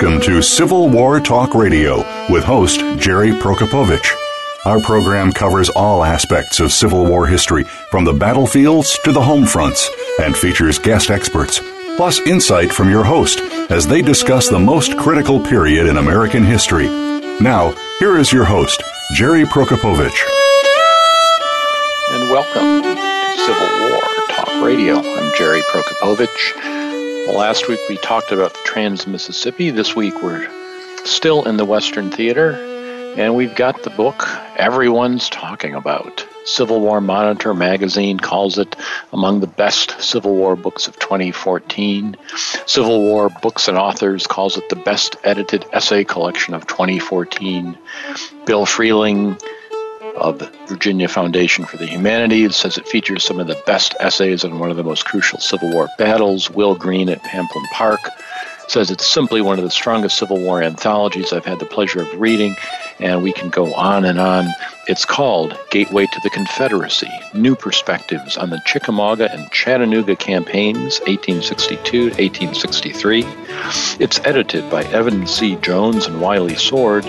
Welcome to Civil War Talk Radio with host Jerry Prokopowicz. Our program covers all aspects of Civil War history, from the battlefields to the home fronts, and features guest experts, plus insight from your host as they discuss the most critical period in American history. Now, here is your host, Jerry Prokopowicz. and welcome to Civil War Talk Radio. I'm Jerry Prokopowicz. Last week we talked about Trans Mississippi. This week we're still in the Western Theater, and we've got the book everyone's talking about. Civil War Monitor magazine calls it among the best Civil War books of 2014. Civil War Books and Authors calls it the best edited essay collection of 2014. Bill Freehling of the Virginia Foundation for the Humanities says it features some of the best essays on one of the most crucial Civil War battles. Will Greene at Pamplin Park says it's simply one of the strongest Civil War anthologies I've had the pleasure of reading, and we can go on and on. It's called Gateway to the Confederacy New Perspectives on the Chickamauga and Chattanooga Campaigns, 1862 1863. It's edited by Evan C. Jones and Wiley Sword,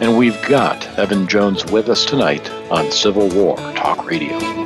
and we've got Evan Jones with us tonight on Civil War Talk Radio.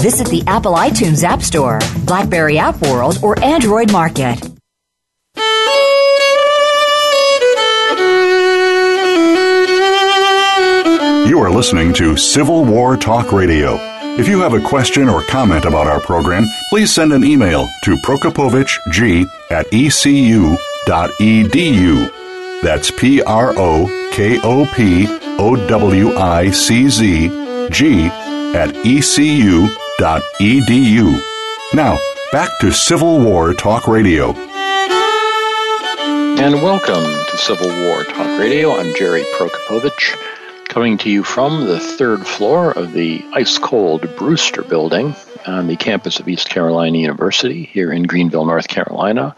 Visit the Apple iTunes App Store, Blackberry App World, or Android Market. You are listening to Civil War Talk Radio. If you have a question or comment about our program, please send an email to prokopowiczg at ecu.edu. That's P R O K O P O W I C Z G at ecu.edu edu. Now, back to Civil War Talk Radio. And welcome to Civil War Talk Radio. I'm Jerry Prokopowicz, coming to you from the third floor of the ice cold Brewster building on the campus of East Carolina University here in Greenville, North Carolina.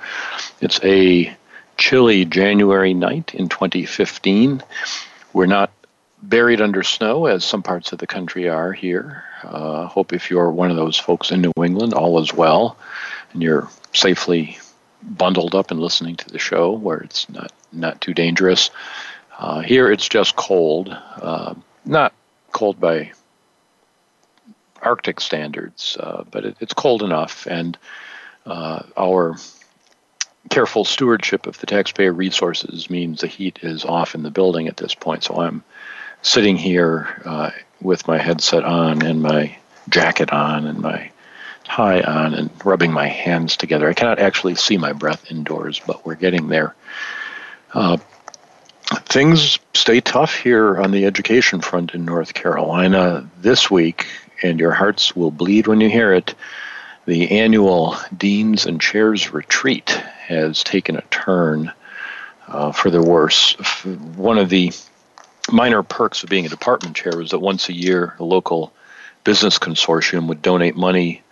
It's a chilly January night in 2015. We're not buried under snow as some parts of the country are here. Uh, hope if you're one of those folks in New England, all is well, and you're safely bundled up and listening to the show where it's not not too dangerous. Uh, here it's just cold, uh, not cold by Arctic standards, uh, but it, it's cold enough, and uh, our careful stewardship of the taxpayer resources means the heat is off in the building at this point. So I'm sitting here uh, with my headset on and my jacket on and my tie on and rubbing my hands together. I cannot actually see my breath indoors, but we're getting there. Uh, things stay tough here on the education front in North Carolina this week, and your hearts will bleed when you hear it. The annual Deans and Chairs Retreat has taken a turn uh, for the worse. One of the minor perks of being a department chair was that once a year, a local business consortium would donate money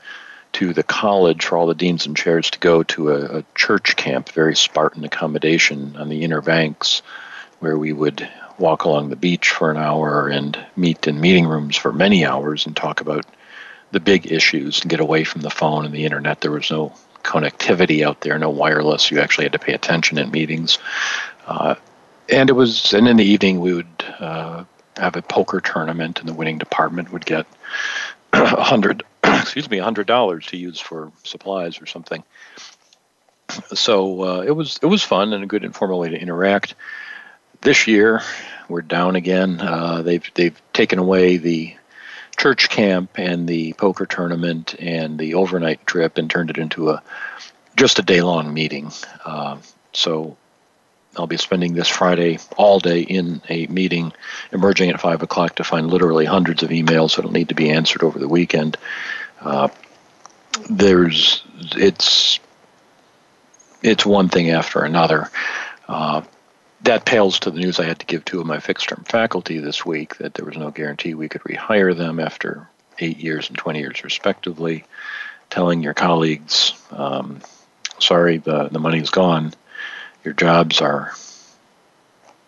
to the college for all the deans and chairs to go to a, a church camp, very Spartan accommodation on the Inner Banks, where we would walk along the beach for an hour and meet in meeting rooms for many hours and talk about the big issues and get away from the phone and the internet. There was no connectivity out there, no wireless. You actually had to pay attention in meetings. Uh, and it was, and in the evening we would uh, have a poker tournament, and the winning department would get a hundred, excuse me, a hundred dollars to use for supplies or something. So uh, it was it was fun and a good informal way to interact. This year we're down again. Uh, they've they've taken away the church camp and the poker tournament and the overnight trip and turned it into a just a day long meeting. Uh, so I'll be spending this Friday all day in a meeting, emerging at five o'clock to find literally hundreds of emails that'll need to be answered over the weekend. Uh, there's it's it's one thing after another. Uh, that pales to the news I had to give two of my fixed term faculty this week that there was no guarantee we could rehire them after eight years and 20 years, respectively. Telling your colleagues, um, sorry, the, the money's gone, your jobs are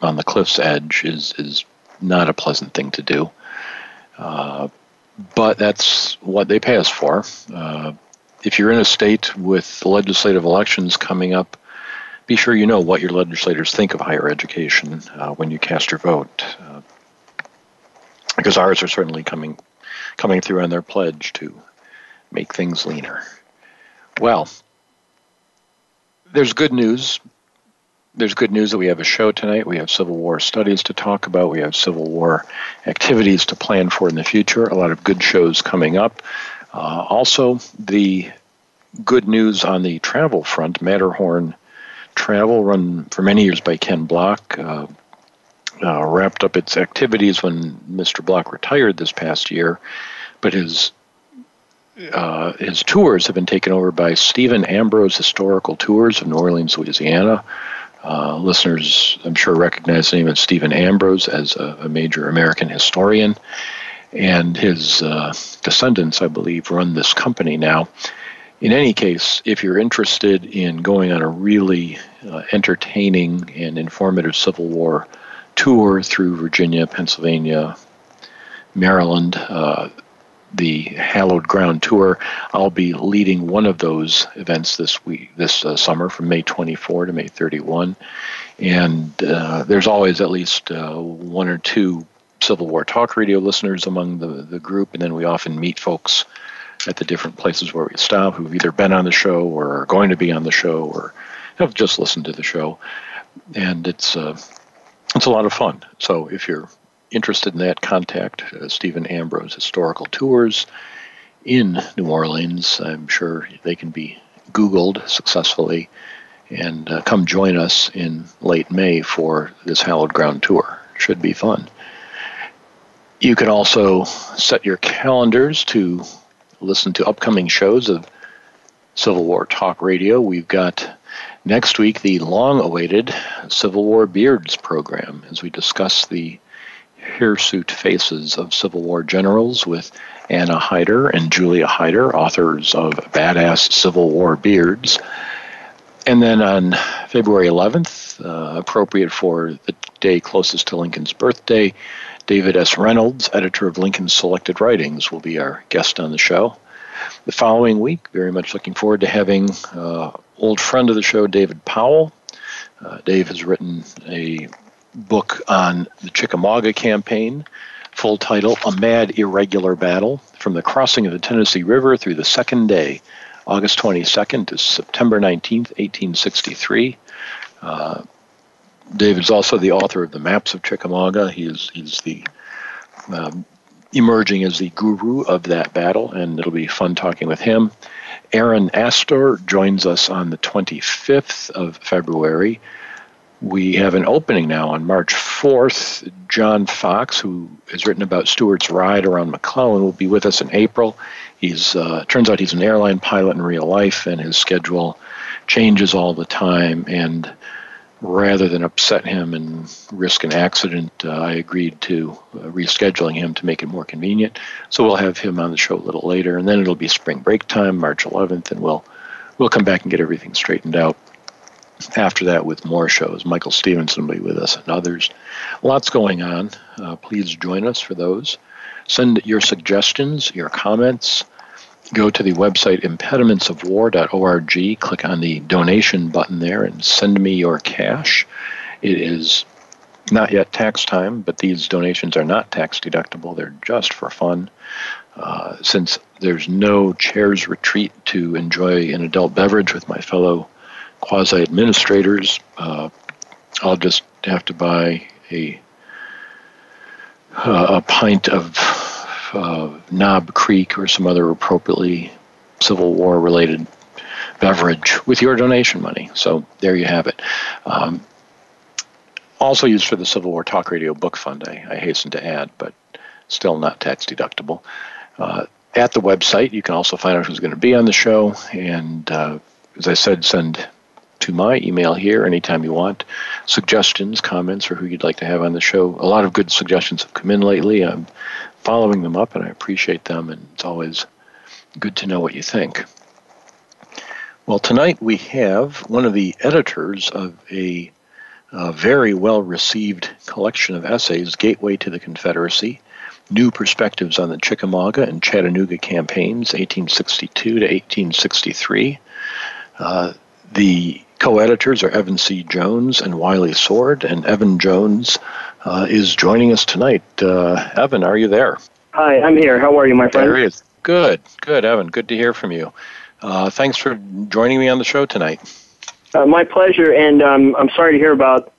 on the cliff's edge is, is not a pleasant thing to do. Uh, but that's what they pay us for. Uh, if you're in a state with legislative elections coming up, be sure you know what your legislators think of higher education uh, when you cast your vote, uh, because ours are certainly coming coming through on their pledge to make things leaner. Well, there's good news. There's good news that we have a show tonight. We have Civil War studies to talk about. We have Civil War activities to plan for in the future. A lot of good shows coming up. Uh, also, the good news on the travel front Matterhorn travel run for many years by Ken Block. Uh, uh, wrapped up its activities when Mr. Block retired this past year, but his uh, his tours have been taken over by Stephen Ambrose Historical Tours of New Orleans, Louisiana. Uh, listeners, I'm sure, recognize the name of Stephen Ambrose as a, a major American historian, and his uh, descendants, I believe, run this company now. In any case, if you're interested in going on a really uh, entertaining and informative Civil War tour through Virginia, Pennsylvania, Maryland, uh, the Hallowed Ground Tour, I'll be leading one of those events this week, this uh, summer, from May 24 to May 31. And uh, there's always at least uh, one or two Civil War talk radio listeners among the, the group, and then we often meet folks at the different places where we stop who've either been on the show or are going to be on the show or have just listened to the show. And it's uh, it's a lot of fun. So if you're interested in that, contact uh, Stephen Ambrose Historical Tours in New Orleans. I'm sure they can be Googled successfully and uh, come join us in late May for this Hallowed Ground Tour. Should be fun. You can also set your calendars to listen to upcoming shows of Civil War Talk Radio. We've got next week the long awaited Civil War Beards program as we discuss the hirsute faces of Civil War generals with Anna Hyder and Julia Hyder, authors of Badass Civil War Beards. And then on February 11th, uh, appropriate for the day closest to Lincoln's birthday, David S. Reynolds, editor of Lincoln's Selected Writings, will be our guest on the show. The following week, very much looking forward to having uh, old friend of the show, David Powell. Uh, Dave has written a book on the Chickamauga campaign, full title A Mad Irregular Battle from the Crossing of the Tennessee River through the Second Day, August 22nd to September 19th, 1863. Uh, David's also the author of the Maps of Chickamauga. He is he's the um, emerging as the guru of that battle, and it'll be fun talking with him. Aaron Astor joins us on the 25th of February. We have an opening now on March 4th. John Fox, who has written about Stuart's ride around McClellan, will be with us in April. He's uh, turns out he's an airline pilot in real life, and his schedule changes all the time. And rather than upset him and risk an accident, uh, I agreed to uh, rescheduling him to make it more convenient. So we'll have him on the show a little later, and then it'll be spring break time, March 11th, and we'll we'll come back and get everything straightened out. After that with more shows. Michael Stevenson will be with us and others. Lots going on. Uh, please join us for those. Send your suggestions, your comments. Go to the website impedimentsofwar.org, click on the donation button there, and send me your cash. It is not yet tax time, but these donations are not tax deductible. They're just for fun. Uh, since there's no chairs retreat to enjoy an adult beverage with my fellow quasi administrators, uh, I'll just have to buy a uh, a pint of uh, Knob Creek or some other appropriately Civil War related beverage with your donation money. So there you have it. Um, also used for the Civil War Talk Radio Book Fund, I, I hasten to add, but still not tax deductible. Uh, at the website, you can also find out who's going to be on the show. And uh, as I said, send to my email here anytime you want suggestions, comments, or who you'd like to have on the show. A lot of good suggestions have come in lately. I'm following them up, and I appreciate them. And it's always good to know what you think. Well, tonight we have one of the editors of a, a very well received collection of essays, Gateway to the Confederacy New Perspectives on the Chickamauga and Chattanooga Campaigns, 1862 to 1863. Uh, the co-editors are Evan C. Jones and Wiley Sword, and Evan Jones uh, is joining us tonight. Uh, Evan, are you there? Hi, I'm here. How are you, my friend? There he is. Good, good, Evan. Good to hear from you. Uh, thanks for joining me on the show tonight. Uh, my pleasure, and um, I'm sorry to hear about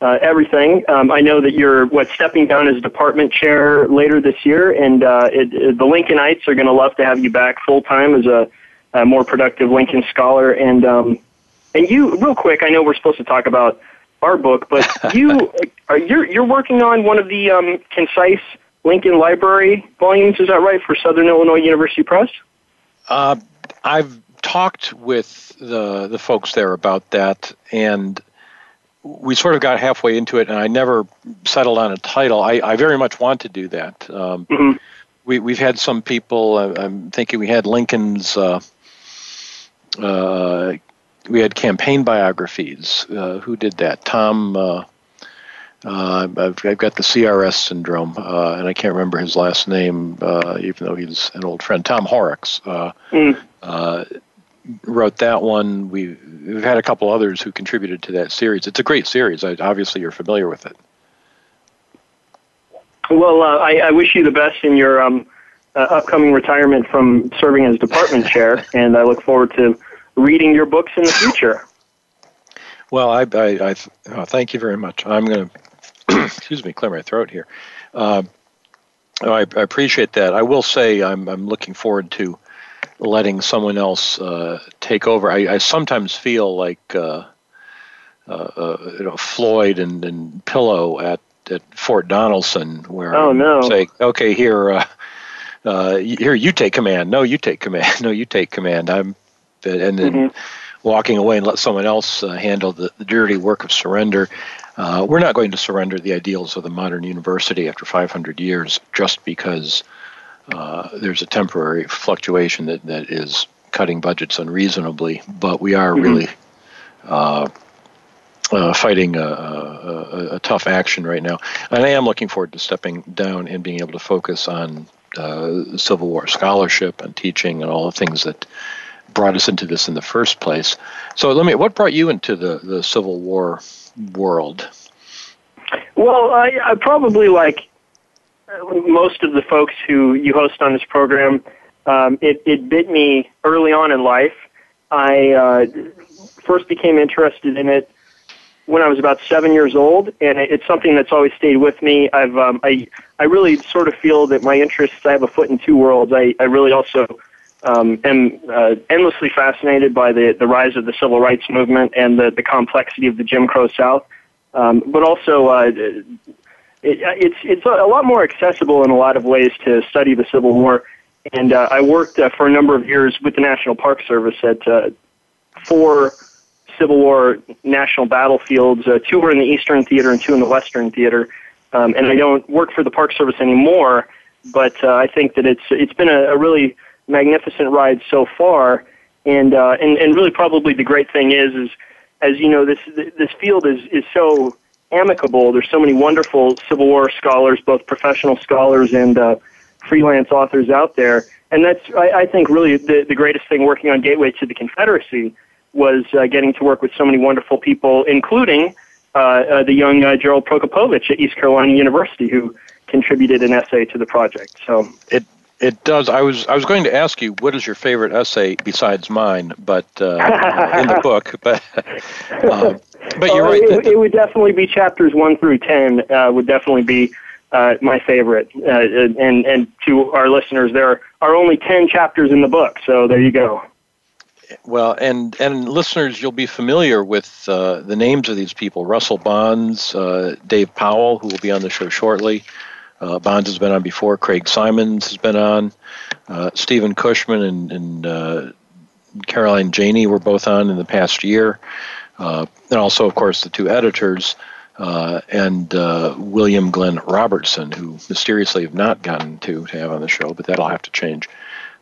uh, everything. Um, I know that you're what stepping down as department chair later this year, and uh, it, it, the Lincolnites are going to love to have you back full time as a, a, more productive Lincoln scholar. And um, and you, real quick, I know we're supposed to talk about our book, but you are you're you're working on one of the um, concise Lincoln Library volumes. Is that right for Southern Illinois University Press? Uh, I've talked with the the folks there about that, and we sort of got halfway into it, and I never settled on a title. I, I very much want to do that. Um, mm-hmm. we, we've had some people. I'm thinking we had Lincoln's. Uh, uh, we had campaign biographies. Uh, who did that? Tom. Uh, uh, I've, I've, got the CRS syndrome, and I can't remember his last name, even though he's an old friend. Tom Horrocks. Mm wrote that one. We've, we've had a couple others who contributed to that series. It's a great series. I, obviously, you're familiar with it. Well, uh, I, I, wish you the best in your um, uh, upcoming retirement from serving as department chair, and I look forward to reading your books in the future. Well, I, I, I oh, thank you very much. I'm going to, excuse me, clear my throat here. Uh, I, I, appreciate that. I will say I'm, I'm looking forward to letting someone else uh, take over. I, I, sometimes feel like uh, uh, uh, you know Floyd and, and Pillow at, at Fort Donelson, where oh no, say okay here, uh, uh, here you take command. No, you take command. No, you take command. I'm and then mm-hmm. walking away and let someone else handle the, the, dirty work of surrender. we're not going to surrender the ideals of the modern university after 500 years just because uh, there's a temporary fluctuation that, that is cutting budgets unreasonably, but we are mm-hmm. really uh, uh, fighting a, a, a, tough action right now. And I am looking forward to stepping down and being able to focus on uh, Civil War scholarship and teaching and all the things that brought us into this in the first place. So let me, what brought you into the, the Civil War world? Well, I, I probably like most of the folks who you host on this program, um, it, it bit me early on in life. I uh, first became interested in it when I was about seven years old, and it's something that's always stayed with me. I've um, I I really sort of feel that my interests. I have a foot in two worlds. I I really also um, am uh, endlessly fascinated by the the rise of the civil rights movement and the the complexity of the Jim Crow South, um, but also uh, it, it's it's a lot more accessible in a lot of ways to study the Civil War. And uh, I worked uh, for a number of years with the National Park Service at uh, four Civil War national battlefields. Uh, two were in the Eastern Theater and two in the Western Theater. Um, and I don't work for the Park Service anymore, but uh, I think that it's it's been a, a really magnificent ride so far. And, uh, and and really probably the great thing is is as you know, this this field is is so amicable. There's so many wonderful Civil War scholars, both professional scholars and uh, freelance authors out there. And that's, I, I think, really the, the greatest thing working on Gateway to the Confederacy was uh, getting to work with so many wonderful people, including uh, uh, the young uh, Gerald Prokopowicz at East Carolina University, who contributed an essay to the project. So it it does. I was I was going to ask you what is your favorite essay besides mine, but uh, in the book. But uh, but you're oh, right. It, it, would definitely be chapters one through ten. Uh, would definitely be uh, my favorite. Uh, and and to our listeners, there are only ten chapters in the book, so there you go. Well, and and listeners, you'll be familiar with uh, the names of these people: Russell Bonds, Dave Powell, who will be on the show shortly. Uh, Bonds has been on before. Craig Symonds has been on. Uh, Stephen Cushman and, and uh, Caroline Janney were both on in the past year. Uh, and also, of course, the two editors uh, and uh, William Glenn Robertson, who mysteriously have not gotten to, to have on the show, but that'll have to change.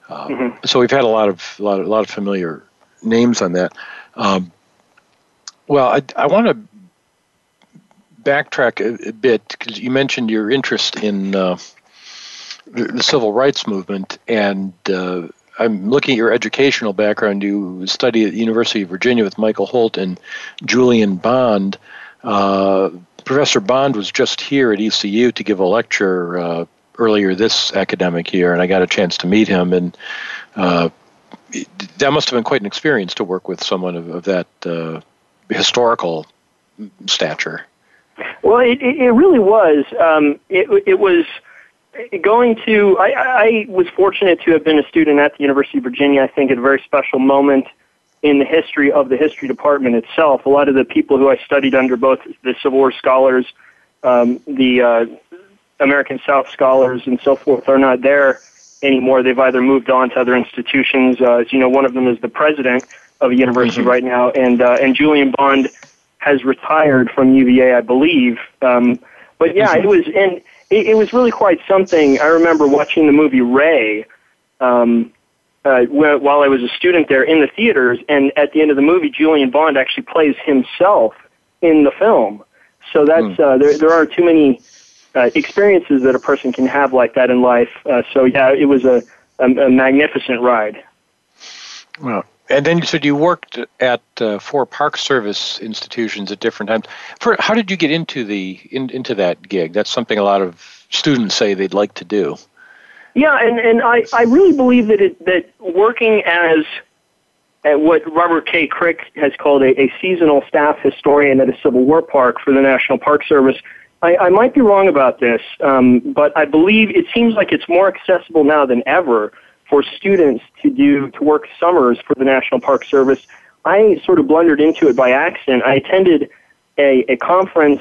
Mm-hmm. So we've had a lot of a lot of, a lot of familiar names on that. Um, well, I, I want to backtrack a, a bit because you mentioned your interest in uh, the, the, civil rights movement, and uh, I'm looking at your educational background. You studied at the University of Virginia with Michael Holt and Julian Bond. Uh, Professor Bond was just here at ECU to give a lecture uh, earlier this academic year, and I got a chance to meet him. And uh, that must have been quite an experience to work with someone of, of that uh, historical stature. Well, it, it it really was. Um, it, it was going to. I, I was fortunate to have been a student at the University of Virginia. I think at a very special moment in the history of the history department itself. A lot of the people who I studied under, both the Civil War scholars, um, the uh, American South scholars, and so forth, are not there anymore. They've either moved on to other institutions. Uh, as you know, one of them is the president of a university mm-hmm. right now, and uh, and Julian Bond has retired from UVA, I believe. Um, but yeah, it was and it, it was really quite something. I remember watching the movie Ray um, uh, while I was a student there in the theaters, and at the end of the movie, Julian Bond actually plays himself in the film. So that's mm. uh, there. There aren't too many uh, experiences that a person can have like that in life. Uh, so yeah, it was a, a, a magnificent ride. Well, and then you said you worked at uh, four Park Service institutions at different times. For, how did you get into the in, into that gig? That's something a lot of students say they'd like to do. Yeah, and, and I, I really believe that it, that working as at what Robert K. Krick has called a, a seasonal staff historian at a Civil War park for the National Park Service. I, I might be wrong about this, um, but I believe it seems like it's more accessible now than ever for students to do to work summers for the National Park Service. I sort of blundered into it by accident. I attended a, a conference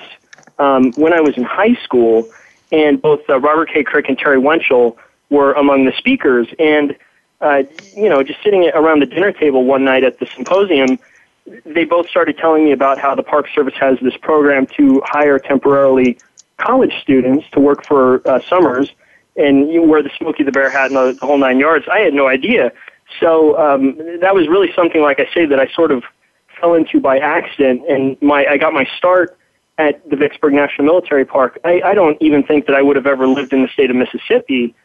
um, when I was in high school, and both uh, Robert K. Krick and Terry Winschel were among the speakers. And uh, you know, just sitting around the dinner table one night at the symposium, they both started telling me about how the Park Service has this program to hire temporarily college students to work for uh, summers and you wear the Smokey the Bear hat and the, the whole nine yards. I had no idea. So um, that was really something, like I say, that I sort of fell into by accident. And my I got my start at the Vicksburg National Military Park. I, I don't even think that I would have ever lived in the state of Mississippi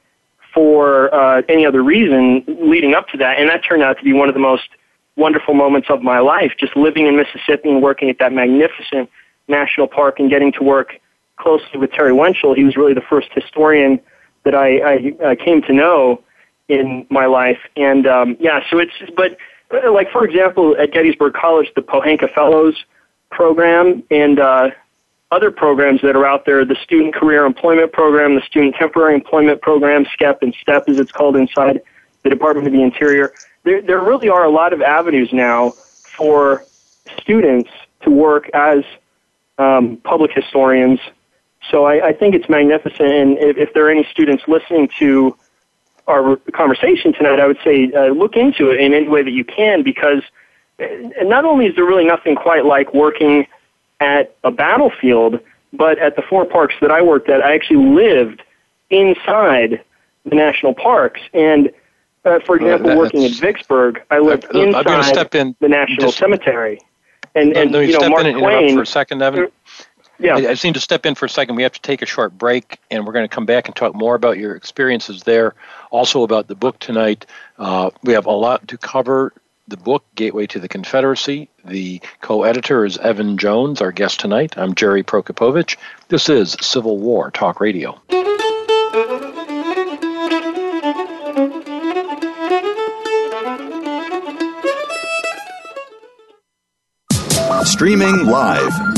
for uh, any other reason leading up to that. And that turned out to be one of the most wonderful moments of my life, just living in Mississippi and working at that magnificent national park and getting to work closely with Terry Winschel. He was really the first historian that I, I uh, came to know in my life. And um, yeah, so it's but uh, like for example at Gettysburg College, the Pohanka Fellows program and uh, other programs that are out there, the Student Career Employment Program, the Student Temporary Employment Program, SCEP and STEP as it's called inside the Department of the Interior. There, there really are a lot of avenues now for students to work as um, public historians so I, I think it's magnificent. And if, if there are any students listening to our conversation tonight, I would say uh, look into it in any way that you can because uh, not only is there really nothing quite like working at a battlefield, but at the four parks that I worked at, I actually lived inside the national parks. And uh, for example, uh, working at Vicksburg, I lived inside in, the National just, Cemetery. And, and you know, step Mark in and Twain. for a second, Evan. Yeah. I, I just need to step in for a second. We have to take a short break, and we're going to come back and talk more about your experiences there, also about the book tonight. Uh, we have a lot to cover. The book, Gateway to the Confederacy. The co editor is Evan Jones, our guest tonight. I'm Jerry Prokopowicz. This is Civil War Talk Radio. Streaming live.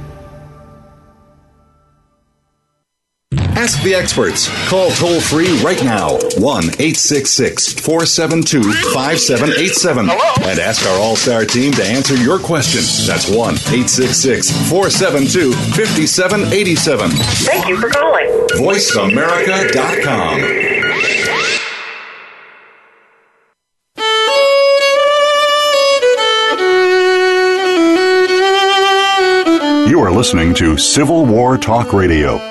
Ask the experts. Call toll free right now 1 866 472 5787 and ask our All Star team to answer your question. That's 1 866 472 5787. Thank you for calling. VoiceAmerica.com. You are listening to Civil War Talk Radio.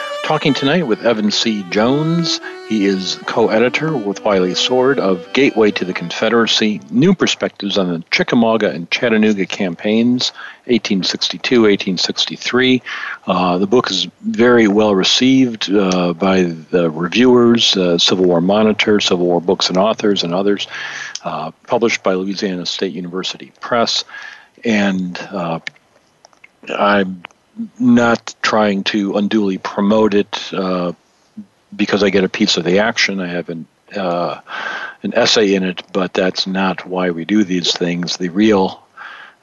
talking tonight with Evan C. Jones. He is co editor with Wiley Sword of Gateway to the Confederacy New Perspectives on the Chickamauga and Chattanooga Campaigns, 1862 1863. Uh, the book is very well received uh, by the reviewers, uh, Civil War Monitor, Civil War Books and Authors, and others, uh, published by Louisiana State University Press. And uh, I'm not trying to unduly promote it uh, because I get a piece of the action. I have an uh, an essay in it, but that's not why we do these things. The real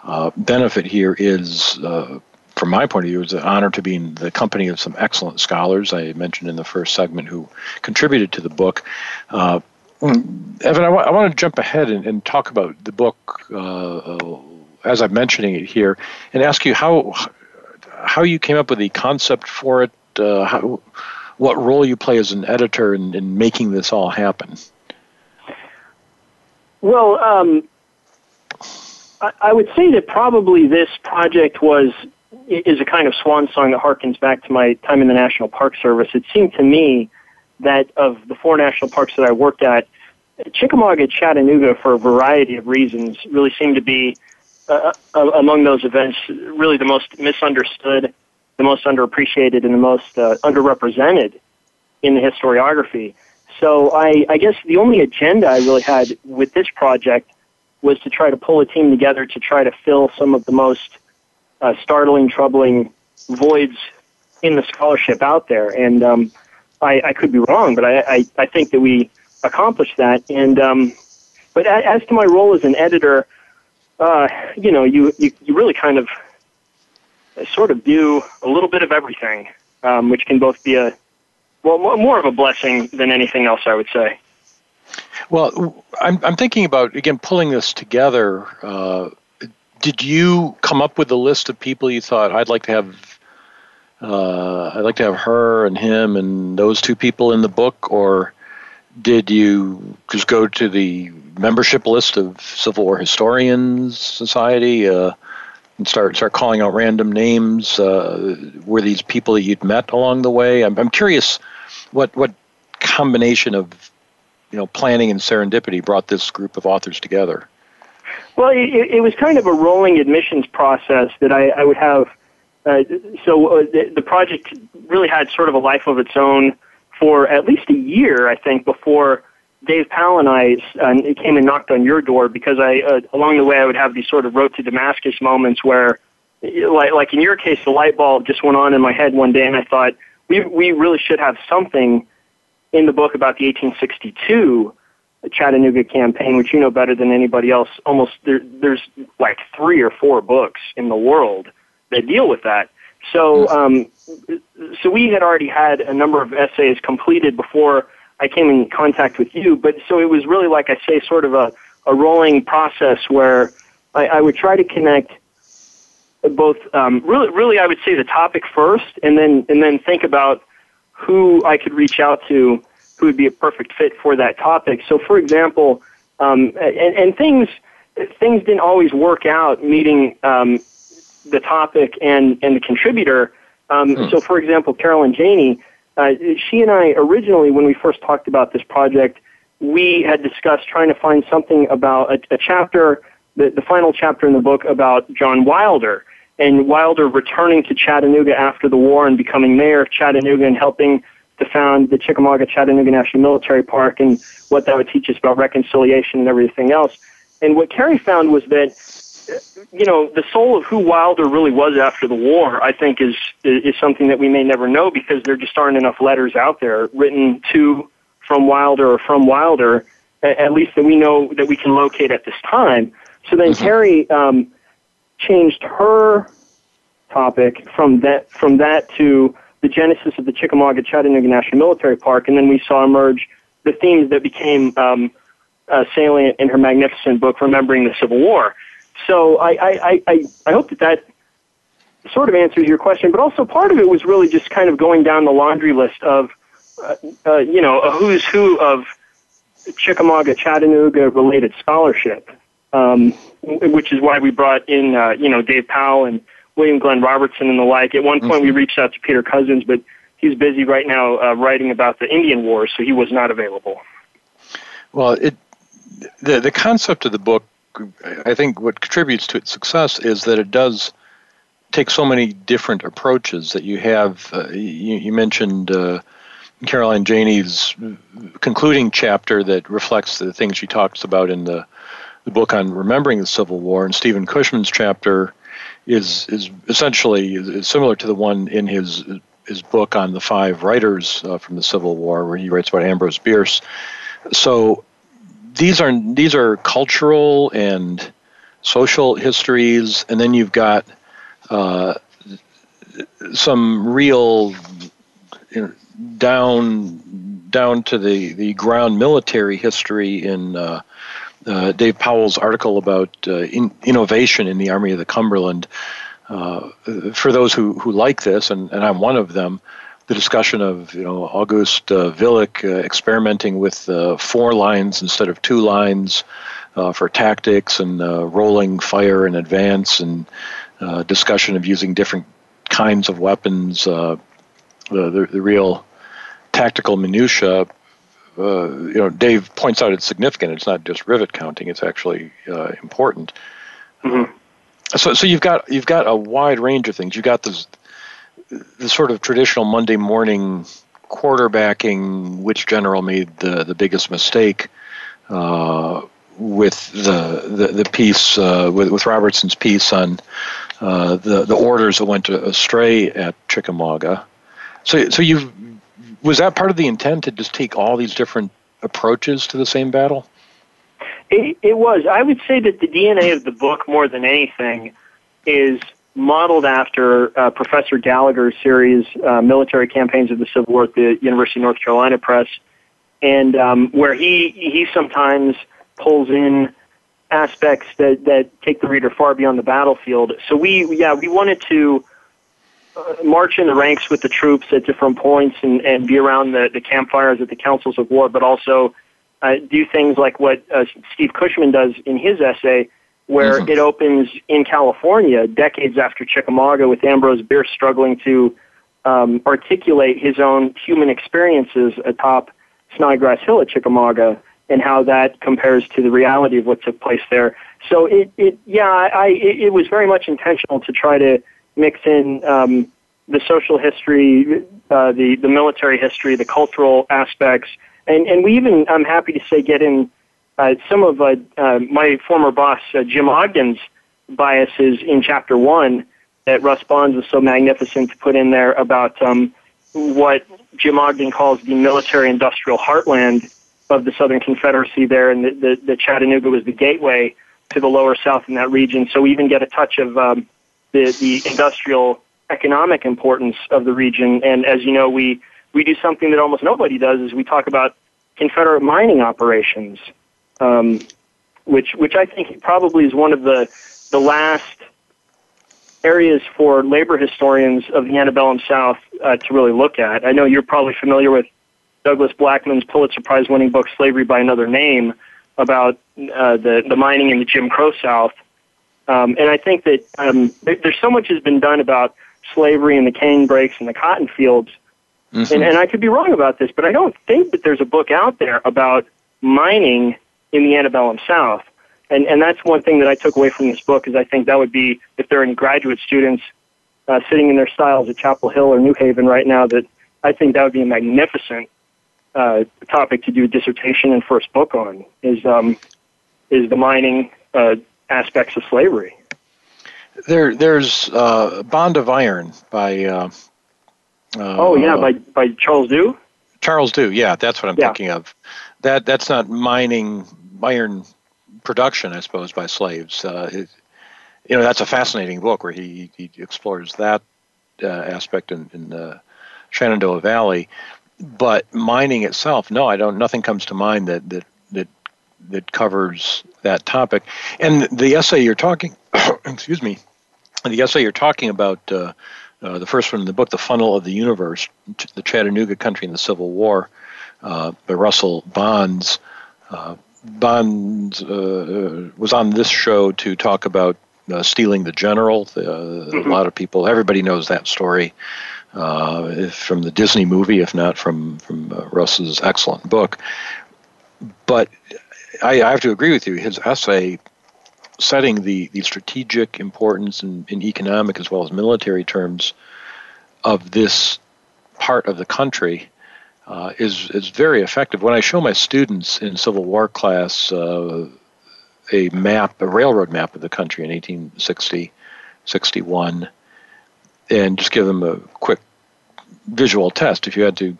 uh, benefit here is, uh, from my point of view, is an honor to be in the company of some excellent scholars I mentioned in the first segment who contributed to the book. Uh, Evan, I, want to jump ahead and, and talk about the book uh, as I'm mentioning it here, and ask you how how you came up with the concept for it, uh, how, what role you play as an editor in, in making this all happen. Well, um, I, I would say that probably this project was is a kind of swan song that harkens back to my time in the National Park Service. It seemed to me that of the four national parks that I worked at, Chickamauga, Chattanooga, for a variety of reasons, really seemed to be uh, uh, among those events really the most misunderstood, the most underappreciated, and the most uh, underrepresented in the historiography. So I, I guess the only agenda I really had with this project was to try to pull a team together to try to fill some of the most uh, startling, troubling voids in the scholarship out there. And um, I, I could be wrong, but I, I, I think that we accomplished that. And um, but as to my role as an editor, uh, you know, you, you you really kind of sort of do a little bit of everything, um, which can both be a well more of a blessing than anything else, I would say. Well, I'm, I'm thinking about, again, pulling this together. Uh, did you come up with a list of people you thought I'd like to have? Uh, I'd like to have her and him and those two people in the book, or did you just go to the membership list of Civil War Historians Society uh, and start start calling out random names? Uh, were these people that you'd met along the way? I'm, I'm curious what what combination of you know planning and serendipity brought this group of authors together. Well, it, it was kind of a rolling admissions process that I, I would have. Uh, so uh, the, the project really had sort of a life of its own for at least a year, I think, before Dave Powell and I uh, came and knocked on your door because I, uh, along the way, I would have these sort of road to Damascus moments where, like, like in your case, the light bulb just went on in my head one day, and I thought we we really should have something in the book about the 1862 Chattanooga campaign, which you know better than anybody else. Almost there, there's like three or four books in the world that deal with that. So, um, so we had already had a number of essays completed before I came in contact with you. But so it was really, like I say, sort of a, a rolling process where I, I would try to connect both. Um, really, really, I would say the topic first, and then and then think about who I could reach out to who would be a perfect fit for that topic. So, for example, um, and, and things things didn't always work out meeting um, the topic and, and the contributor. Um, hmm. So, for example, Carolyn Janney, uh, she and I originally, when we first talked about this project, we had discussed trying to find something about a, a chapter, the, the final chapter in the book about John Wilder, and Wilder returning to Chattanooga after the war and becoming mayor of Chattanooga and helping to found the Chickamauga Chattanooga National Military Park and what that would teach us about reconciliation and everything else. And what Carrie found was that you know, the soul of who Wilder really was after the war, I think, is is something that we may never know because there just aren't enough letters out there written to from Wilder or from Wilder, at least that we know that we can locate at this time. So then mm-hmm. Carrie um, changed her topic from that from that to the genesis of the Chickamauga Chattanooga National Military Park, and then we saw emerge the themes that became um, uh, salient in her magnificent book, Remembering the Civil War. So I, I, I, I hope that that sort of answers your question, but also part of it was really just kind of going down the laundry list of, uh, uh, you know, a who's who of Chickamauga, Chattanooga related scholarship, um, which is why we brought in, uh, you know, Dave Powell and William Glenn Robertson and the like. At one point, mm-hmm. we reached out to Peter Cozzens, but he's busy right now uh, writing about the Indian Wars, so he was not available. Well, it the the concept of the book, I think, what contributes to its success is that it does take so many different approaches that you have. Uh, you, you, mentioned. Uh, Caroline Janney's concluding chapter that reflects the things she talks about in the, the book on remembering the Civil War, and Stephen Cushman's chapter is is essentially is similar to the one in his his book on the five writers uh, from the Civil War, where he writes about Ambrose Bierce. So these are these are cultural and social histories, and then you've got uh, some real you know, down down to the, the ground military history in uh, uh, Dave Powell's article about uh, in, innovation in the Army of the Cumberland. Uh, for those who, who like this, and, and I'm one of them, the discussion of you know August uh, Willich uh, experimenting with uh, four lines instead of two lines for tactics and rolling fire in advance, and discussion of using different kinds of weapons. the, the, the real tactical minutia uh, you know, Dave points out it's significant. It's not just rivet counting; it's actually uh, important. Mm-hmm. So, so you've got you've got a wide range of things. You've got this the sort of traditional Monday morning quarterbacking, which general made the the biggest mistake. Uh, with the the, the piece uh, with with Robertson's piece on uh, the the orders that went astray at Chickamauga, so so you've was that part of the intent to just take all these different approaches to the same battle? It, it was. I would say that the DNA of the book, more than anything, is modeled after uh, Professor Gallagher's series, uh, Military Campaigns of the Civil War at the University of North Carolina Press, and um, where he he sometimes pulls in aspects that, that take the reader far beyond the battlefield. So we yeah we wanted to march in the ranks with the troops at different points and, and be around the, the campfires at the councils of war, but also uh, do things like what uh, Steve Cushman does in his essay, where mm-hmm. it opens in California decades after Chickamauga with Ambrose Bierce struggling to um, articulate his own human experiences atop Snodgrass Hill at Chickamauga and how that compares to the reality of what took place there. So it, it yeah, I, it, it was very much intentional to try to mix in um, the social history, uh, the the military history, the cultural aspects, and and we even I'm happy to say get in uh, some of uh, uh, my former boss uh, Jim Ogden's biases in chapter one that Russ Bonds was so magnificent to put in there about um, what Jim Ogden calls the military industrial heartland of the Southern Confederacy there, and the, the, the Chattanooga was the gateway to the lower South in that region. So we even get a touch of um, the, the industrial economic importance of the region. And as you know, we, we do something that almost nobody does is we talk about Confederate mining operations, um, which, which I think probably is one of the, the last areas for labor historians of the antebellum South uh, to really look at. I know you're probably familiar with Douglas Blackmon's Pulitzer Prize winning book, Slavery by Another Name, about uh, the, the mining in the Jim Crow South. Um, and I think that um, there, there's so much has been done about slavery and the cane breaks and the cotton fields. Mm-hmm. And, and I could be wrong about this, but I don't think that there's a book out there about mining in the antebellum South. And, and that's one thing that I took away from this book is I think that would be, if there are any graduate students uh, sitting in their styles at Chapel Hill or New Haven right now, that I think that would be a magnificent uh, topic to do a dissertation and first book on is um, is the mining uh, aspects of slavery. There, there's uh, Bond of Iron by. Uh, uh, oh yeah, by by Charles Dew. Charles Dew, yeah, that's what I'm yeah. thinking of. That that's not mining iron production, I suppose, by slaves. Uh, it, you know, that's a fascinating book where he he explores that aspect in, in the Shenandoah Valley but mining itself, no, I don't. Nothing comes to mind that that that that covers that topic. And the essay you're talking, excuse me, the essay you're talking about, uh, uh, the first one in the book, "The Funnel of the Universe: The Chattanooga Country in the Civil War," uh, by Russell Bonds. Uh, Bonds uh, was on this show to talk about uh, stealing the general. Mm-hmm. A lot of people, everybody knows that story uh, from the Disney movie, if not from from uh, Russ's excellent book. But I, I, have to agree with you. His essay setting the, the strategic importance in, in economic as well as military terms of this part of the country uh, is is very effective. When I show my students in Civil War class uh, a map, a railroad map of the country in 1860, 61, and just give them a quick visual test. If you had to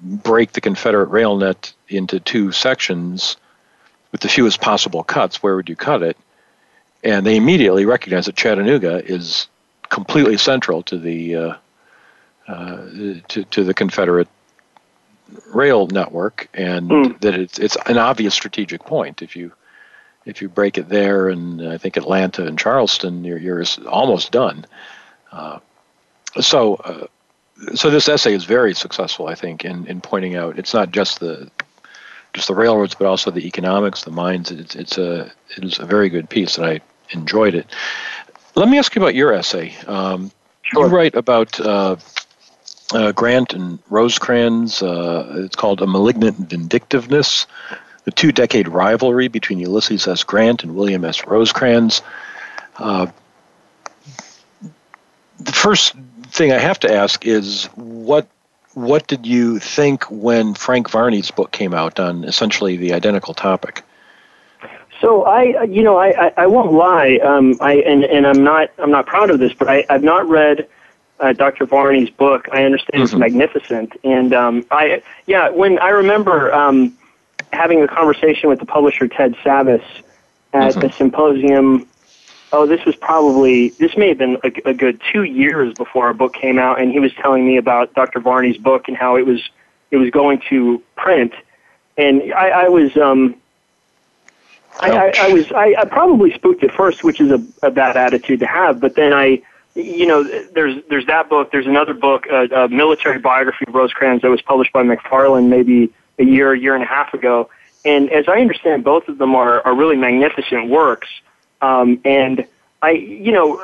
break the Confederate rail net into two sections with the fewest possible cuts, where would you cut it? And they immediately recognize that Chattanooga is completely central to the uh, uh, to, to the Confederate rail network, and mm. that it's it's an obvious strategic point. If you if you break it there, and I think Atlanta and Charleston, you're, you're almost done. Uh, so, uh, so this essay is very successful, I think, in, in pointing out it's not just the just the railroads, but also the economics, the mines. It's it's a it's a very good piece, and I enjoyed it. Let me ask you about your essay. Um, sure. You write about uh, uh, Grant and Rosecrans. Uh, it's called a malignant vindictiveness, the two-decade rivalry between Ulysses S. Grant and William S. Rosecrans. Uh, the first thing I have to ask is what what did you think when Frank Varney's book came out on essentially the identical topic? So I, you know, I, I, I won't lie. Um, I and, and I'm not I'm not proud of this, but I, I've not read uh, Dr. Varney's book. I understand mm-hmm. it's magnificent, and um, I yeah. When I remember um, having a conversation with the publisher Ted Savas at mm-hmm. the symposium oh, this was probably, this may have been a, a good two years before our book came out, and he was telling me about Dr. Varney's book and how it was, it was going to print. And I, I was, um, I, I, I was, I, I probably spooked at first, which is a, a bad attitude to have, but then I, you know, there's there's that book. There's another book, uh, a military biography of Rosecrans that was published by McFarland maybe a year, a year and a half ago. And as I understand, both of them are are really magnificent works. Um, and I, you know,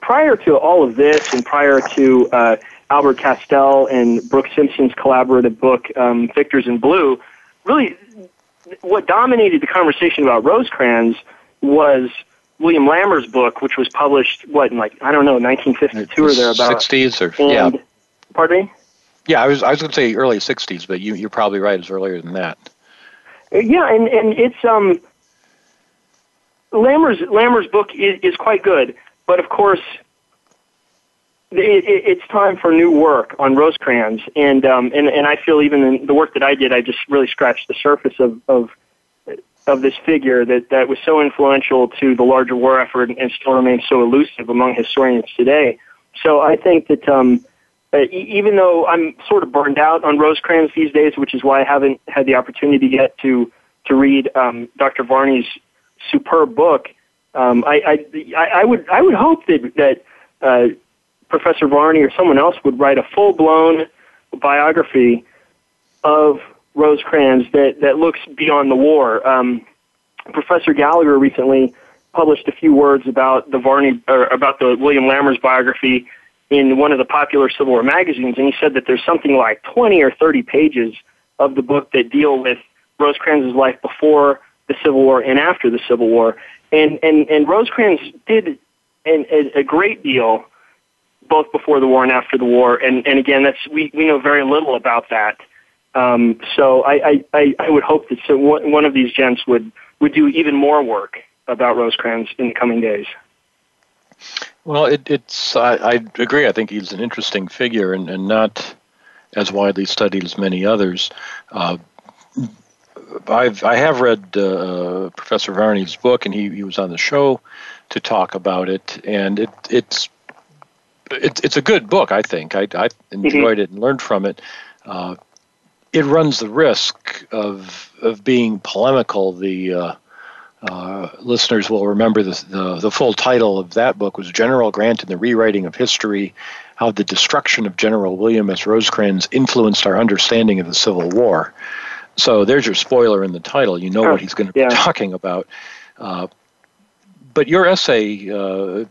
prior to all of this, and prior to uh, Albert Castel and Brooke Simpson's collaborative book, um, Victors in Blue, really, what dominated the conversation about Rosecrans was William Lamers' book, which was published what in like I don't know 1952 or thereabouts. 60s or and, yeah. Pardon me. Yeah, I was I was going to say early 60s, but you you're probably right. It's earlier than that. Yeah, and and it's um Lamers' Lamers' book is, is quite good, but of course it, it, it's time for new work on Rosecrans, and um and and I feel even in the work that I did, I just really scratched the surface of of of this figure that, that was so influential to the larger war effort and still remains so elusive among historians today. So I think that um, uh, even though I'm sort of burned out on Rosecrans these days, which is why I haven't had the opportunity yet to to read um, Dr. Varney's superb book, um, I, I, I would I would hope that that uh, Professor Varney or someone else would write a full blown biography of Rosecrans that, that looks beyond the war. Um, Professor Gallagher recently published a few words about the Varney or about the William Lamers biography in one of the popular Civil War magazines, and he said that there's something like 20 or 30 pages of the book that deal with Rosecrans's life before the Civil War and after the Civil War. And and and Rosecrans did an, a, a great deal both before the war and after the war. And and again, that's we we know very little about that. Um, so I, I, I would hope that so one of these gents would, would do even more work about Rosecrans in the coming days. Well, it, it's I, I, agree. I think he's an interesting figure and, and not as widely studied as many others. Uh, I've I have read uh, Professor Varney's book, and he, he was on the show to talk about it, and it it's it, it's a good book. I think I, I enjoyed mm-hmm. it and learned from it. Uh, it runs the risk of of being polemical. The uh, uh, listeners will remember the, the, the full title of that book was General Grant and the Rewriting of History: How the Destruction of General William S. Rosecrans Influenced Our Understanding of the Civil War. So there's your spoiler in the title. You know what he's going to be talking about. Uh, but your essay uh,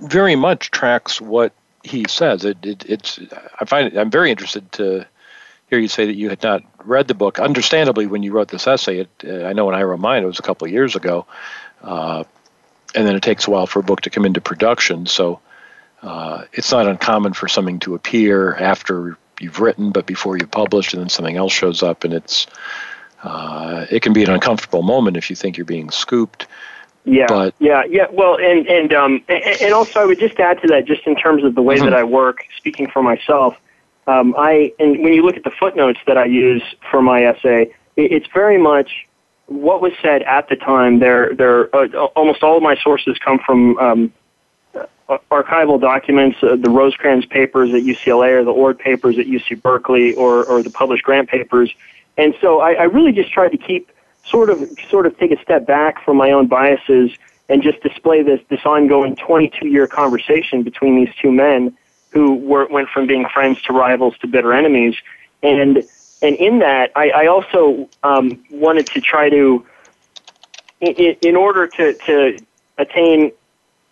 very much tracks what he says. It, it, it's I find it, I'm very interested to hear you say that you had not read the book. Understandably, when you wrote this essay, it, uh, I know when I wrote mine, it was a couple of years ago, uh, and then it takes a while for a book to come into production. So uh, it's not uncommon for something to appear after you've written, but before you've published, and then something else shows up, and it's uh, it can be an uncomfortable moment if you think you're being scooped. Yeah, but, yeah, yeah. Well, and and um, and also I would just add to that, just in terms of the way mm-hmm. that I work, speaking for myself um, I and when you look at the footnotes that I use for my essay, it's very much what was said at the time. There, there, uh, almost all of my sources come from um, uh, archival documents, uh, the Rosecrans papers at UCLA, or the Ord papers at UC Berkeley, or or the published Grant papers. And so I, I really just tried to keep sort of sort of take a step back from my own biases and just display this this ongoing 22 year conversation between these two men who were, went from being friends to rivals to bitter enemies. And and in that, I, I also um, wanted to try to, in, in order to, to attain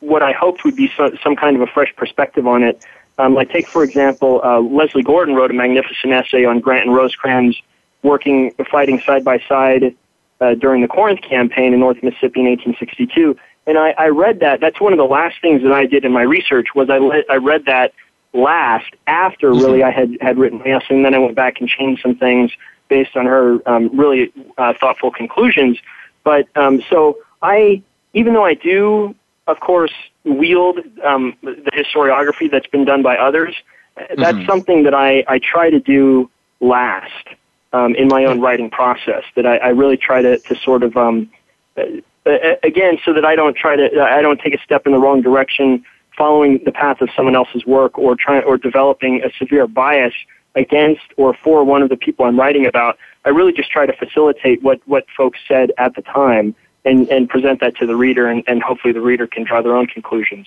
what I hoped would be some, some kind of a fresh perspective on it. Um, like take for example, uh, Leslie Gordon wrote a magnificent essay on Grant and Rosecrans working, fighting side by side uh, during the Corinth campaign in North Mississippi in 1862. And I, I read that. That's one of the last things that I did in my research was I, le- I read that last after mm-hmm. really I had had written my essay, and then I went back and changed some things based on her um, really uh, thoughtful conclusions. But um, so I, even though I do, of course, wield um, the historiography that's been done by others, mm-hmm. that's something that I, I try to do last um, in my own writing process. That I, I really try to, to sort of um, uh, uh again, so that I don't try to I don't take a step in the wrong direction following the path of someone else's work or trying or developing a severe bias against or for one of the people I'm writing about. I really just try to facilitate what, what folks said at the time and, and present that to the reader and, and hopefully the reader can draw their own conclusions.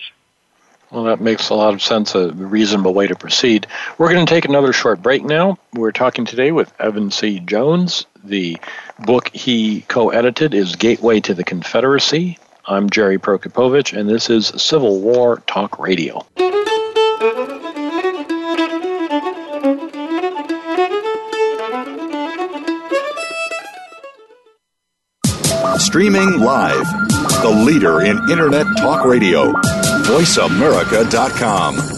Well, that makes a lot of sense, a reasonable way to proceed. We're going to take another short break now. We're talking today with Evan C. Jones. The book he co edited is Gateway to the Confederacy. I'm Jerry Prokopowicz, and this is Civil War Talk Radio. Streaming live, the leader in Internet talk radio, voiceamerica.com.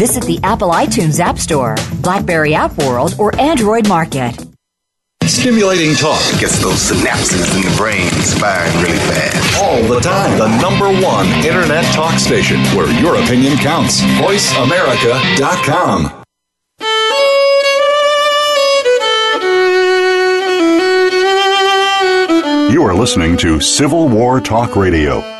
Visit the Apple iTunes App Store, Blackberry App World, or Android Market. Stimulating talk gets those synapses in the brain firing really fast. all the time. The number one internet talk station where your opinion counts. VoiceAmerica.com. You are listening to Civil War Talk Radio.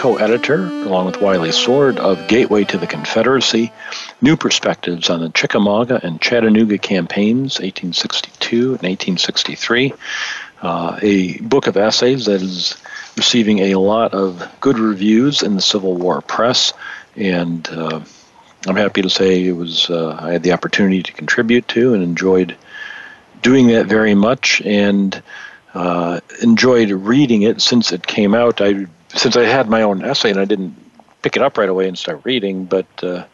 co editor, along with Wiley Sword, of Gateway to the Confederacy New Perspectives on the Chickamauga and Chattanooga Campaigns, 1862 and 1863. Uh, a book of essays that is receiving a lot of good reviews in the Civil War press, and uh, I'm happy to say it was uh, I had the opportunity to contribute to and enjoyed doing that very much and uh, enjoyed reading it since it came out. I since I had my own essay and I didn't pick it up right away and start reading, but uh,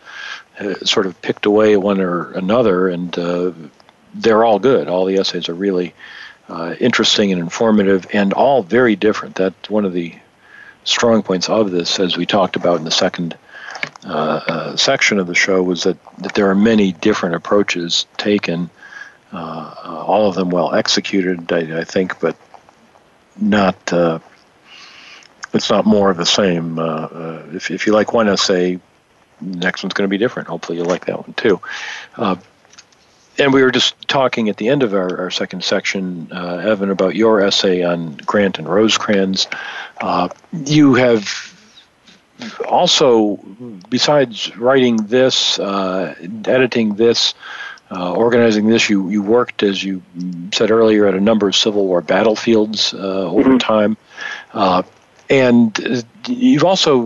sort of picked away one or another, and uh, they're all good. All the essays are really uh, interesting and informative, and all very different. That's one of the strong points of this, as we talked about in the second uh, uh, section of the show, was that, that there are many different approaches taken uh, all of them well executed, I, I think, but not. It's not more of the same. Uh, uh, if if you like one essay, next one's going to be different. Hopefully, you'll like that one too. Uh, and we were just talking at the end of our, our second section, uh, Evan, about your essay on Grant and Rosecrans. Uh, you have also, besides writing this, uh, editing this, uh, organizing this, you, you worked, as you said earlier, at a number of Civil War battlefields uh, over Mhm. time. Uh, and uh, you've also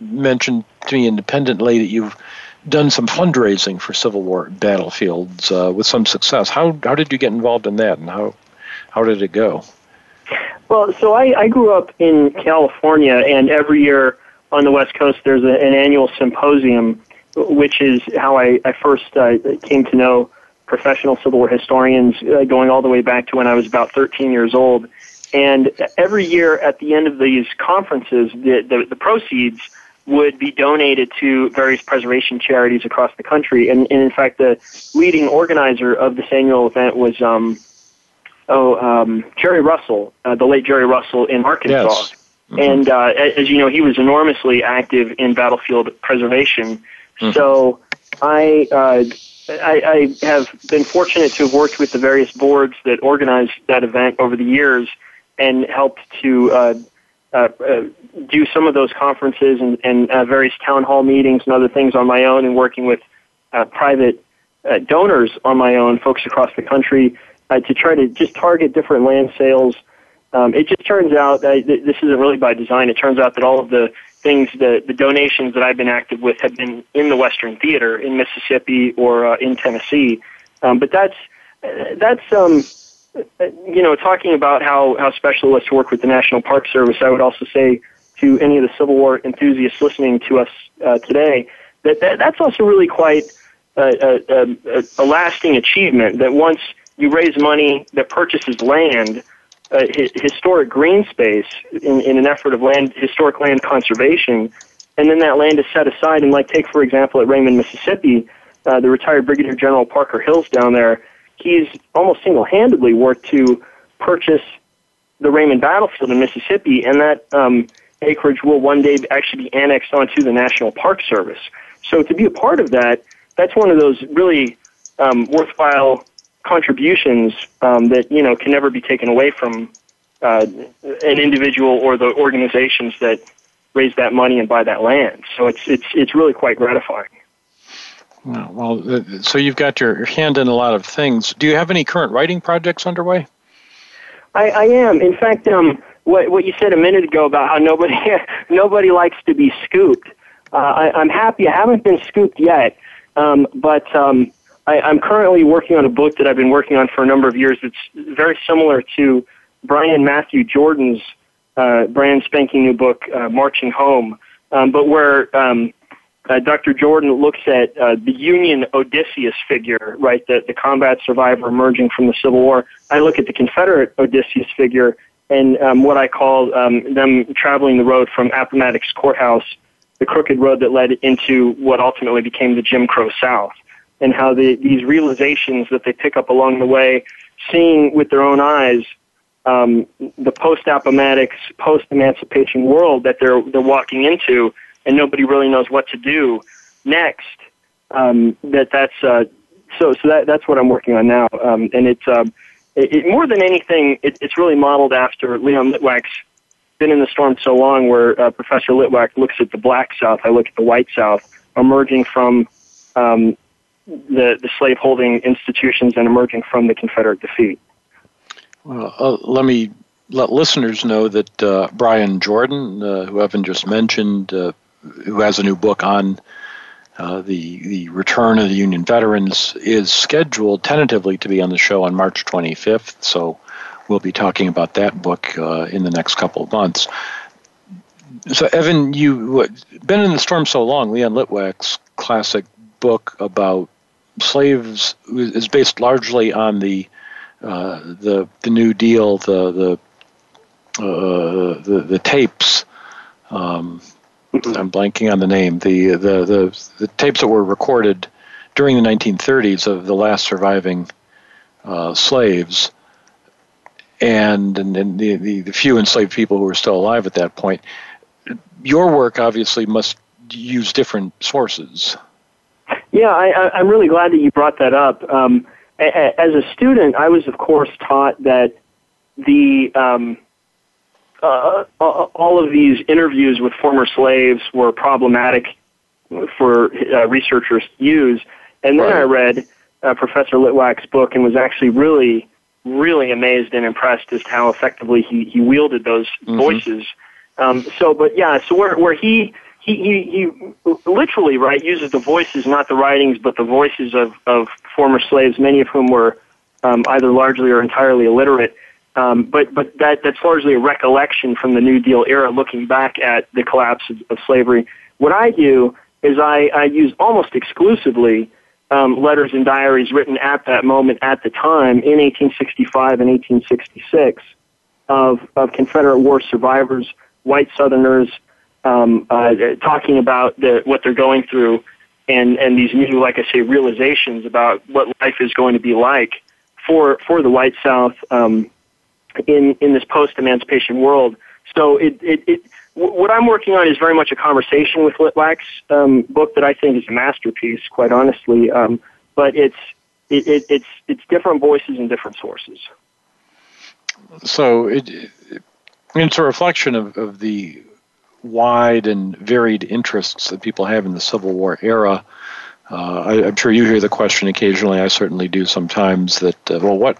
mentioned to me independently that you've done some fundraising for Civil War battlefields uh, with some success. How, how did you get involved in that, and how, how did it go? Well, so I, I grew up in California, and every year on the West Coast there's a, an annual symposium, which is how I, I first uh, came to know professional Civil War historians, uh, going all the way back to when I was about 13 years old. And every year at the end of these conferences, the, the, the proceeds would be donated to various preservation charities across the country. And, and in fact, the leading organizer of this annual event was um, oh um, Jerry Russell, uh, the late Jerry Russell in Arkansas. Yes. And uh, as you know, he was enormously active in battlefield preservation. Mhm. So I uh, I, I have been fortunate to have worked with the various boards that organized that event over the years and helped to uh, uh, uh, do some of those conferences and, and uh, various town hall meetings and other things on my own and working with uh, private donors on my own, folks across the country, to try to just target different land sales. Um, it just turns out that this isn't really by design. It turns out that all of the things, the, the donations that I've been active with have been in the Western Theater in Mississippi or in Tennessee. Um, but that's, that's, um, you know, talking about how, how special it was to work with the National Park Service, I would also say to any of the Civil War enthusiasts listening to us uh, today that, that that's also really quite a, a, a, a lasting achievement. That once you raise money that purchases land, uh, historic green space in, in an effort of land historic land conservation, and then that land is set aside. And like take for example at Raymond, Mississippi, uh, the retired Brigadier General Parker Hills down there, he's almost single-handedly worked to purchase the Raymond battlefield in Mississippi, and that um, acreage will one day actually be annexed onto the National Park Service. So to be a part of that, that's one of those really um, worthwhile contributions um, that you know can never be taken away from uh, an individual or the organizations that raise that money and buy that land. So it's it's it's really quite gratifying. Well, uh, so you've got your hand in a lot of things. Do you have any current writing projects underway? I, I am. In fact, um, what what you said a minute ago about how nobody nobody likes to be scooped. Uh, I, I'm happy I haven't been scooped yet, um, but um, I, I'm currently working on a book that I've been working on for a number of years. It's very similar to Brian Matthew Jordan's uh, brand spanking new book, uh, Marching Home, um, but where um, uh, Dr. Jordan looks at uh, the Union Odysseus figure, right, the, the combat survivor emerging from the Civil War. I look at the Confederate Odysseus figure and um, what I call um, them traveling the road from Appomattox Courthouse, the crooked road that led into what ultimately became the Jim Crow South and how the, these realizations that they pick up along the way, seeing with their own eyes um, the post-Appomattox, post-emancipation world that they're they're walking into, and nobody really knows what to do next. Um, that that's uh, so so that that's what I'm working on now, um, and it's um, it, it, more than anything, it, it's really modeled after Leon Litwack's "Been in the Storm So Long," where uh, Professor Litwack looks at the Black South, I look at the White South, emerging from um, the, the slaveholding institutions and emerging from the Confederate defeat. Well, uh, let me let listeners know that uh, Brian Jordan, uh, who Evan just mentioned, uh, who has a new book on uh, the the return of the Union veterans, is scheduled tentatively to be on the show on March 25th. So we'll be talking about that book uh, in the next couple of months. So, Evan, you've been in the storm so long. Leon Litwack's classic book about slaves is based largely on the uh, the the New Deal, the the uh, the, the tapes. Um. I'm blanking on the name. The, the the the tapes that were recorded during the 1930s of the last surviving uh, slaves, and and, and the, the, the few enslaved people who were still alive at that point. Your work obviously must use different sources. Yeah, I, I'm really glad that you brought that up. Um, as a student, I was, of course, taught that the um, uh, uh, all of these interviews with former slaves were problematic for uh, researchers to use. And then right. I read uh, Professor Litwack's book and was actually really, really amazed and impressed as to how effectively he, he wielded those mm-hmm. voices. Um, so, but yeah, so where, where he he, he, he literally, right, uses the voices, not the writings, but the voices of, of former slaves, many of whom were um, either largely or entirely illiterate. Um, but but that, that's largely a recollection from the New Deal era, looking back at the collapse of, of slavery. What I do is I, I use almost exclusively um, letters and diaries written at that moment, at the time, in 1865 and 1866, of, of Confederate war survivors, white Southerners, um, uh, talking about the, what they're going through and, and these new, like I say, realizations about what life is going to be like for, for the white South um, in, in this post-emancipation world. So it, it, it, what I'm working on is very much a conversation with Litwack's um, book that I think is a masterpiece, quite honestly. Um, but it's it, it, it's it's different voices and different sources. So it, it's a reflection of, of the wide and varied interests that people have in the Civil War era. Uh, I, am sure you hear the question occasionally. I certainly do sometimes. That uh, well, what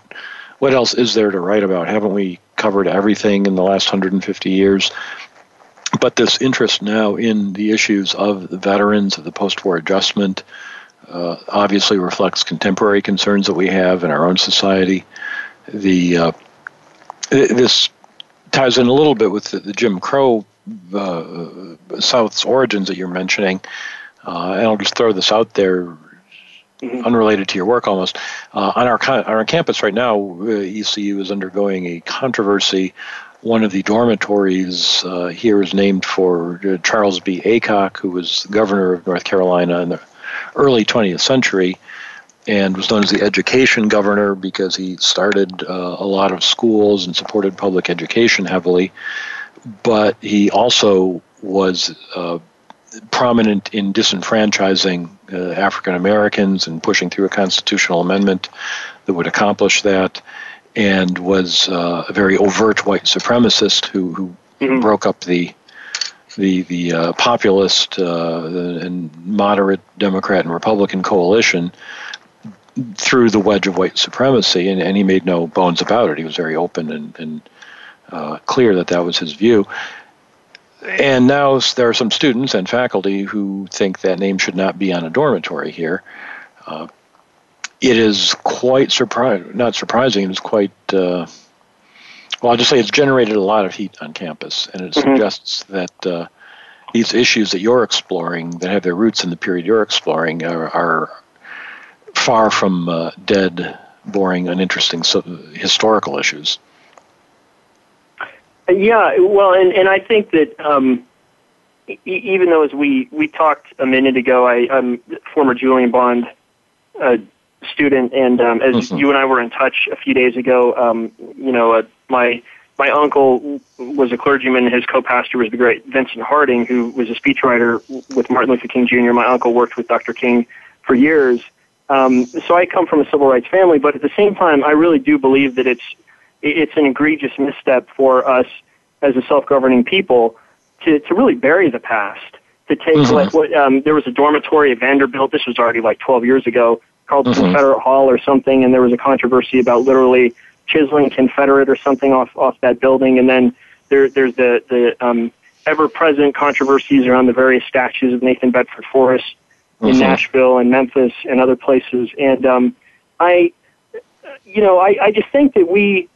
what else is there to write about? Haven't we covered everything in the last 150 years? But this interest now in the issues of the veterans of the post-war adjustment uh, obviously reflects contemporary concerns that we have in our own society. The uh, this ties in a little bit with the, the Jim Crow uh, South's origins that you're mentioning. Uh, and I'll just throw this out there, mm-hmm. unrelated to your work almost. Uh, on our on our campus right now, ECU is undergoing a controversy. One of the dormitories uh, here is named for uh, Charles B. Aycock, who was governor of North Carolina in the early 20th century and was known as the education governor because he started uh, a lot of schools and supported public education heavily. But he also was uh, prominent in disenfranchising uh, African Americans and pushing through a constitutional amendment that would accomplish that, and was uh, a very overt white supremacist who, who mm-hmm. broke up the the the uh, populist uh, and moderate Democrat and Republican coalition through the wedge of white supremacy, and, and he made no bones about it. He was very open and, and uh, clear that that was his view. And now there are some students and faculty who think that name should not be on a dormitory here. Uh, it is quite surprising, not surprising, it's quite, uh, well, I'll just say it's generated a lot of heat on campus, and it mm-hmm. suggests that uh, these issues that you're exploring, that have their roots in the period you're exploring, are, are far from uh, dead, boring, uninteresting so, historical issues. Yeah, well, and, and I think that um, e- even though, as we, we talked a minute ago, I, I'm former Julian Bond uh, student, and um, as mm-hmm. you and I were in touch a few days ago, um, you know, uh, my my uncle was a clergyman. His co-pastor was the great Vincent Harding, who was a speechwriter with Martin Luther King Jr. My uncle worked with Dr. King for years, um, so I come from a civil rights family, but at the same time, I really do believe that it's it's an egregious misstep for us as a self-governing people to to really bury the past. To take mm-hmm. like what um, there was a dormitory at Vanderbilt. This was already like 12 years ago, called mm-hmm. Confederate Hall or something, and there was a controversy about literally chiseling Confederate or something off off that building, and then there there's the the um, ever-present controversies around the various statues of Nathan Bedford Forrest in mm-hmm. Nashville and Memphis and other places. And um, I, you know, I, I just think that we,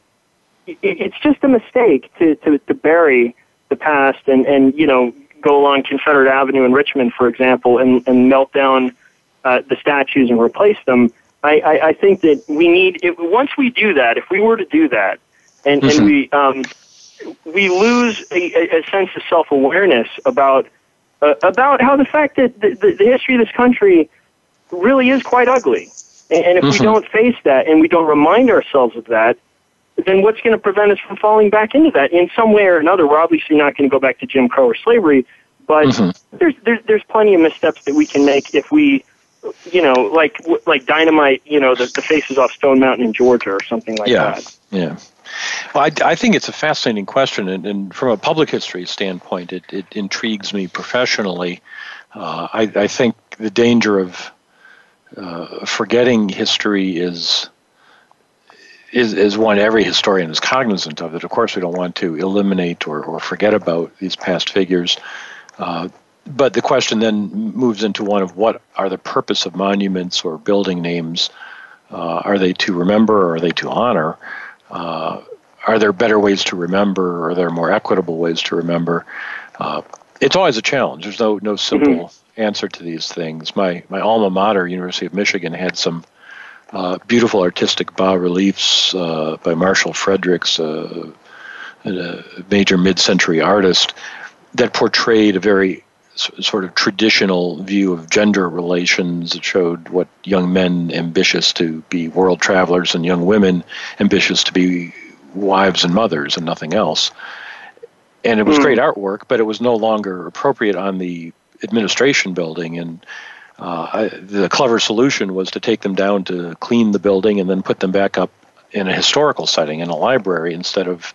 it's just a mistake to, to, to bury the past and, and, you know, go along Confederate Avenue in Richmond, for example, and, and melt down uh, the statues and replace them. I, I, I think that we need, if, once we do that, if we were to do that, and, mm-hmm. and we, um, we lose a, a sense of self awareness about uh, about how the fact that the, the, the, history of this country really is quite ugly. And, and if mm-hmm. we don't face that and we don't remind ourselves of that, then what's going to prevent us from falling back into that in some way or another? We're obviously not going to go back to Jim Crow or slavery, but mm-hmm. there's, there's there's plenty of missteps that we can make if we, you know, like like dynamite, you know, the, the faces off Stone Mountain in Georgia or something like yeah. that. Yeah. Well, I, I, think it's a fascinating question, and, and, from a public history standpoint, it, it intrigues me professionally. Uh, I, I, think the danger of uh, forgetting history is, is is one every historian is cognizant of. That of course we don't want to eliminate or, or forget about these past figures. Uh, but the question then moves into one of what are the purpose of monuments or building names? Uh, are they to remember or are they to honor? Uh, are there better ways to remember? Or are there more equitable ways to remember? Uh, it's always a challenge. There's no no simple mm-hmm. answer to these things. My my alma mater, University of Michigan, had some uh, beautiful artistic bas reliefs uh, by Marshall Fredericks, uh, a major mid-century artist, that portrayed a very sort of traditional view of gender relations. It showed what young men ambitious to be world travelers and young women ambitious to be wives and mothers and nothing else. And it was mm. great artwork, but it was no longer appropriate on the administration building. And I, the clever solution was to take them down to clean the building and then put them back up in a historical setting in a library instead of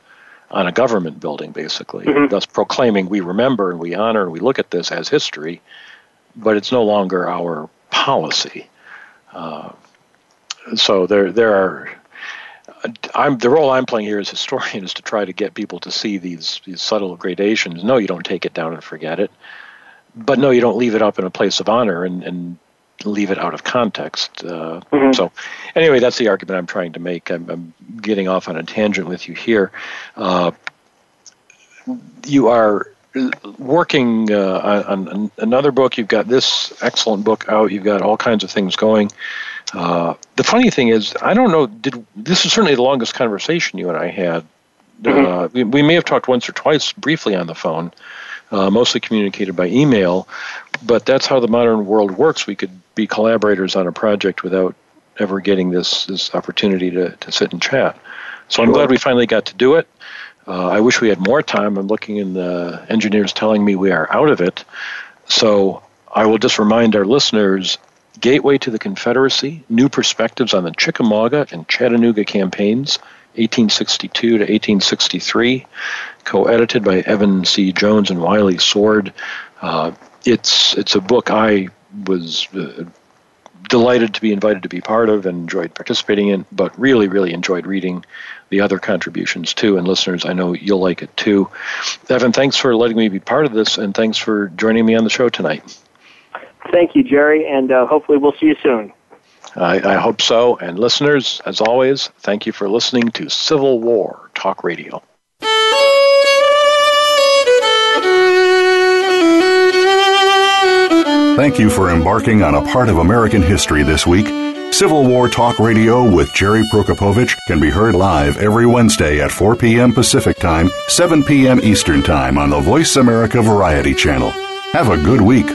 on a government building, basically, mm-hmm. thus proclaiming we remember and we honor and we look at this as history, but it's no longer our policy. Uh, so there, there are. I'm the role I'm playing here as historian is to try to get people to see these these subtle gradations. No, you don't take it down and forget it, but no, you don't leave it up in a place of honor and, and leave it out of context. Uh, mm-hmm. So, anyway, that's the argument I'm trying to make. I'm, I'm getting off on a tangent with you here. Uh, you are working uh, on, on, another book. You've got this excellent book out. You've got all kinds of things going. Uh, the funny thing is, I don't know. Did this is certainly the longest conversation you and I had. Mm-hmm. Uh, we, we, may have talked once or twice briefly on the phone, uh, mostly communicated by email, but that's how the modern world works. We could be collaborators on a project without ever getting this this opportunity to, to sit and chat. So sure. I'm glad we finally got to do it. Uh, I wish we had more time. I'm looking in the engineers telling me we are out of it. So I will just remind our listeners Gateway to the Confederacy New Perspectives on the Chickamauga and Chattanooga Campaigns, 1862 to 1863, co edited by Evan C. Jones and Wiley Sword. Uh, it's, it's a book I was uh, delighted to be invited to be part of and enjoyed participating in, but really, really enjoyed reading the other contributions too. And listeners, I know you'll like it too. Evan, thanks for letting me be part of this, and thanks for joining me on the show tonight. Thank you, Jerry, and uh, hopefully we'll see you soon. I, I hope so. And listeners, as always, thank you for listening to Civil War Talk Radio. Thank you for embarking on a part of American history this week. Civil War Talk Radio with Jerry Prokopowicz can be heard live every Wednesday at 4 p.m. Pacific Time, 7 p.m. Eastern Time on the Voice America Variety Channel. Have a good week.